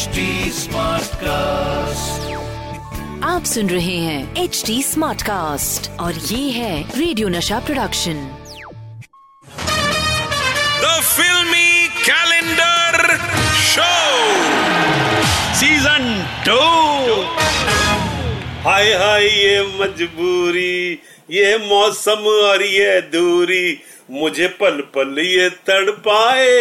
HD cast आप सुन रहे हैं एच डी स्मार्ट कास्ट और ये है radio Nasha production the filmy calendar show season two हाय हाय ये मजबूरी ये मौसम और ये दूरी मुझे पल पल ये तड़पाए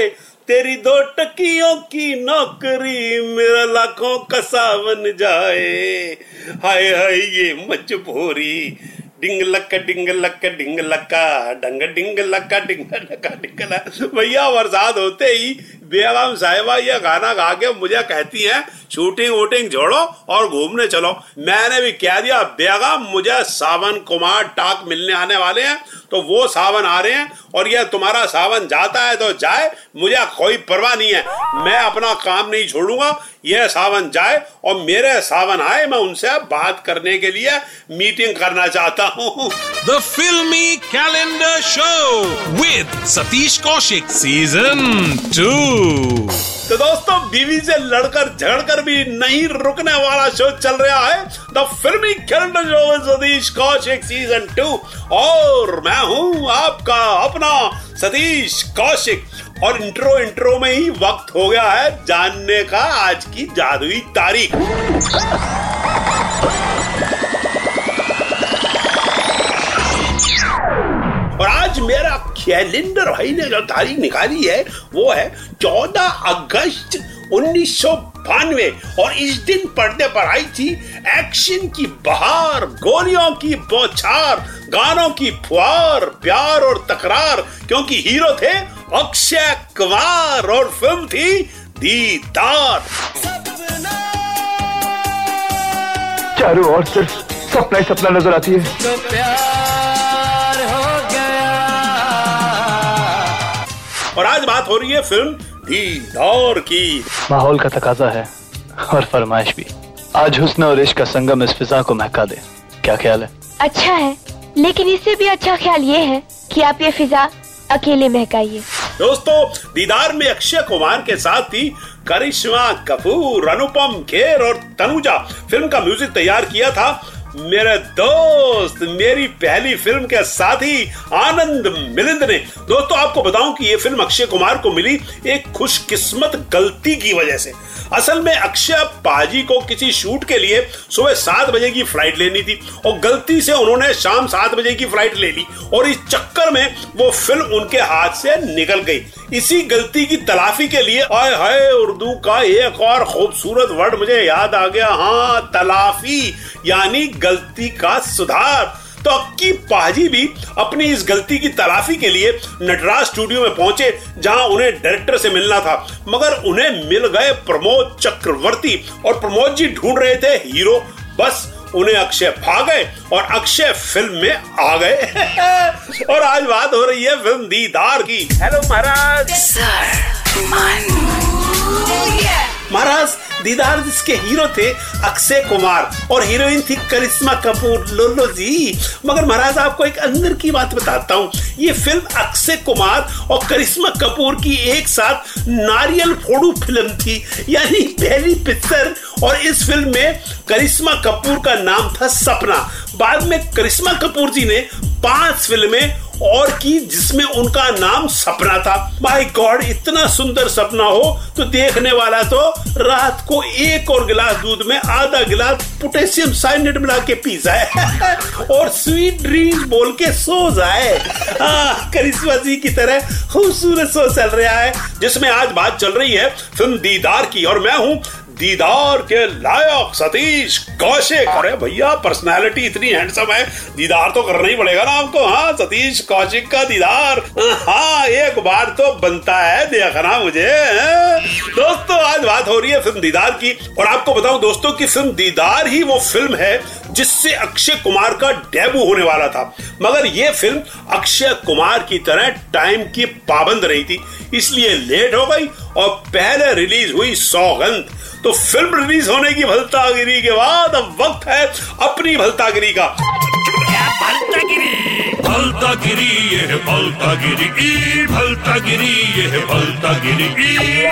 तेरी दो टकियों की नौकरी मेरा लाखों का सावन जाए। हाय हाय ये मजबूरी। डिंग लक्का डिंग लक्का डिंग लक्का डंग डिंग लक्का डिंग लक्का डिंग भैया, बरसात होते ही बेगम साहिबा ये गाना गा के मुझे कहती है, शूटिंग, वूटिंग जोड़ो और घूमने चलो। मैंने भी कह दिया बेगम मुझे सावन कुमार टाक मिलने आने वाले हैं तो वो सावन आ रहे हैं, और यह तुम्हारा सावन जाता है तो जाए, मुझे कोई परवाह नहीं है। मैं अपना काम नहीं छोड़ूँगा यह सावन जाए, और मेरे सावन आए, मैं उनसे बात करने के लिए मीटिंग करना चाहता हूँ The Filmy Calendar Show with Satish Kaushik Season 2 तो दोस्तों बीवी से लड़कर झगड़कर भी नहीं रुकने वाला शो चल रहा है। The filmy calendar show with Satish Kaushik season two और मैं हूँ आपका अपना सतीश कौशिक और इंट्रो इंट्रो में ही वक्त हो गया है जानने का आज की जादुई तारीख। और आज मेरा कैलेंडर भाई ने जो तारीख निकाली है वो है चौदह अगस्त उन्नीस और इस दिन पर्दे पर आई थी एक्शन की बहार गोलियों की बौछार गानों की फुहार प्यार और तकरार क्योंकि हीरो थे अक्षय कुमार और फ़िल्म थी दीदार। चारों ओर सिर्फ़ सपना ही सपना नज़र आती है। और आज बात हो रही है फ़िल्म दीदार की। माहौल का तकाजा है और फरमाइश भी। आज हुस्न और इश्क का संगम इस फिजा को महका दे। क्या ख्याल है? अच्छा है लेकिन इससे भी अच्छा ख्याल ये है कि आप ये फिजा अकेले महकाइए। दोस्तों दीदार में अक्षय कुमार के साथ थी करिश्मा कपूर अनुपम खेर और तनुजा। फ़िल्म का म्यूज़िक तैयार किया था। मेरे दोस्त, मेरी पहली फ़िल्म के साथी आनंद मिलिंद ने। दोस्तों, आपको बताऊँ कि ये फ़िल्म अक्षय कुमार को मिली एक खुशकिस्मत गलती की वजह से। असल में अक्षय पाजी को किसी शूट के लिए सुबह सात बजे की फ़्लाइट लेनी थी और गलती से उन्होंने शाम सात बजे की फ़्लाइट ले ली और इस चक्कर में वो फ़िल्म उनके हाथ से निकल गई। इसी गलती की तलाफी के लिए आय हाय, उर्दू का एक और खूबसूरत वर्ड मुझे याद आ गया। हाँ तलाफी, यानी गलती का सुधार। तो अक्की पाजी भी अपनी इस गलती की तलाफी के लिए नटराज स्टूडियो में पहुँचे जहाँ उन्हें डायरेक्टर से मिलना था। मगर उन्हें मिल गए प्रमोद चक्रवर्ती और प्रमोद जी ढूंढ रहे थे हीरो। बस उन्हें अक्षय भा गए और अक्षय फ़िल्म में आ गए। और आज बात हो रही है फ़िल्म दीदार की। हेलो महाराज महाराज दीदार जिसके हीरो थे अक्षय कुमार और हीरोइन थी करिश्मा कपूर, लोलो जी। मगर महाराज, आपको एक अंदर की बात बताता हूँ। ये फ़िल्म अक्षय कुमार और करिश्मा कपूर की एक साथ नारियल फोड़ू फ़िल्म थी। यानी पहली पिक्चर और इस फ़िल्म में करिश्मा कपूर का नाम था सपना। बाद में करिश्मा कपूर जी ने पाँच फ़िल्में और की जिसमें उनका नाम सपना था। माय गॉड इतना सुंदर सपना हो तो देखने वाला तो रात को एक और गिलास दूध में आधा गिलास पोटेशियम साइनेट मिला के पी जाए। और स्वीट ड्रीम्स बोल के सो जाए। हाँ, करिश्मा जी की तरह खूबसूरत सो चल रहा है जिसमें आज बात चल रही है फ़िल्म दीदार की। और मैं हूँ दीदार के लायक सतीश कौशिक अरे भैया? पर्सनालिटी इतनी हैंडसम है। दीदार तो करना ही पड़ेगा ना आपको हाँ? सतीश कौशिक का दीदार। हाँ एक बार तो बनता है देखना मुझे हाँ? दोस्तों, आज बात हो रही है फ़िल्म दीदार की। और आपको बताऊँ दोस्तों की फ़िल्म दीदार ही वो फ़िल्म है जिससे अक्षय कुमार का डेब्यू होने वाला था। मगर यह फ़िल्म अक्षय कुमार की तरह टाइम की पाबंद रही थी, इसलिए लेट हो गई और पहले रिलीज़ हुई सौगंध। तो फ़िल्म रिलीज़ होने की भलतागिरी के बाद अब वक्त है अपनी भलतागिरी का। भलता गिरी ये है भलता गिरी ई भलता गिरी ये है भलता गिरी ई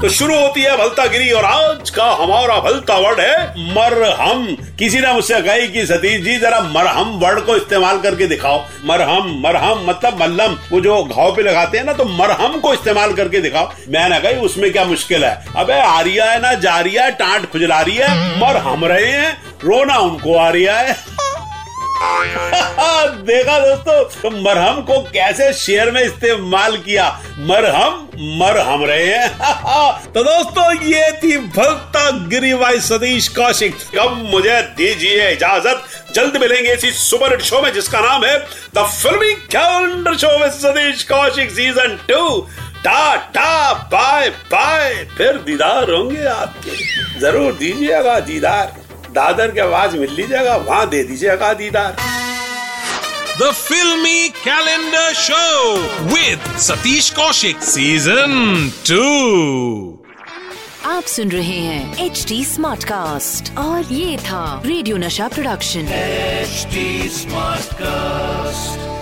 तो शुरू होती है भलता गिरी और आज का हमारा भलता वर्ड है मरहम। किसी ने मुझसे कही कि सतीश जी जरा मरहम वर्ड को इस्तेमाल करके दिखाओ। मरहम मरहम मतलब मल्लम। वो जो घाव पे लगाते हैं ना तो मरहम को इस्तेमाल करके दिखाओ। मैं मैंने कही उसमें क्या मुश्किल है? अबे आ रही है ना जा है टांट खुजला रही है। मरहम रहे हैं रोना उनको आ रहा है। देखा दोस्तों तो मरहम को कैसे शेयर में इस्तेमाल किया? मरहम मरहम रहे हैं। तो दोस्तों, ये थी भक्ता गिरी भाई सतीश कौशिक। अब मुझे दीजिए इजाज़त। जल्द मिलेंगे इसी सुपर हिट शो में, जिसका नाम है द फिल्मी कैलेंडर शो में Satish Kaushik season two tata, bye bye. फिर दीदार होंगे आपके। ज़रूर दीजिएगा दीदार। दादर के आवाज़ मिल लीजिएगा वहाँ दे दीजिएगा दीदार। The filmy calendar show with Satish Kaushik season two आप सुन रहे हैं एच डी स्मार्ट कास्ट और ये था radio Nasha production HD smart Smartcast.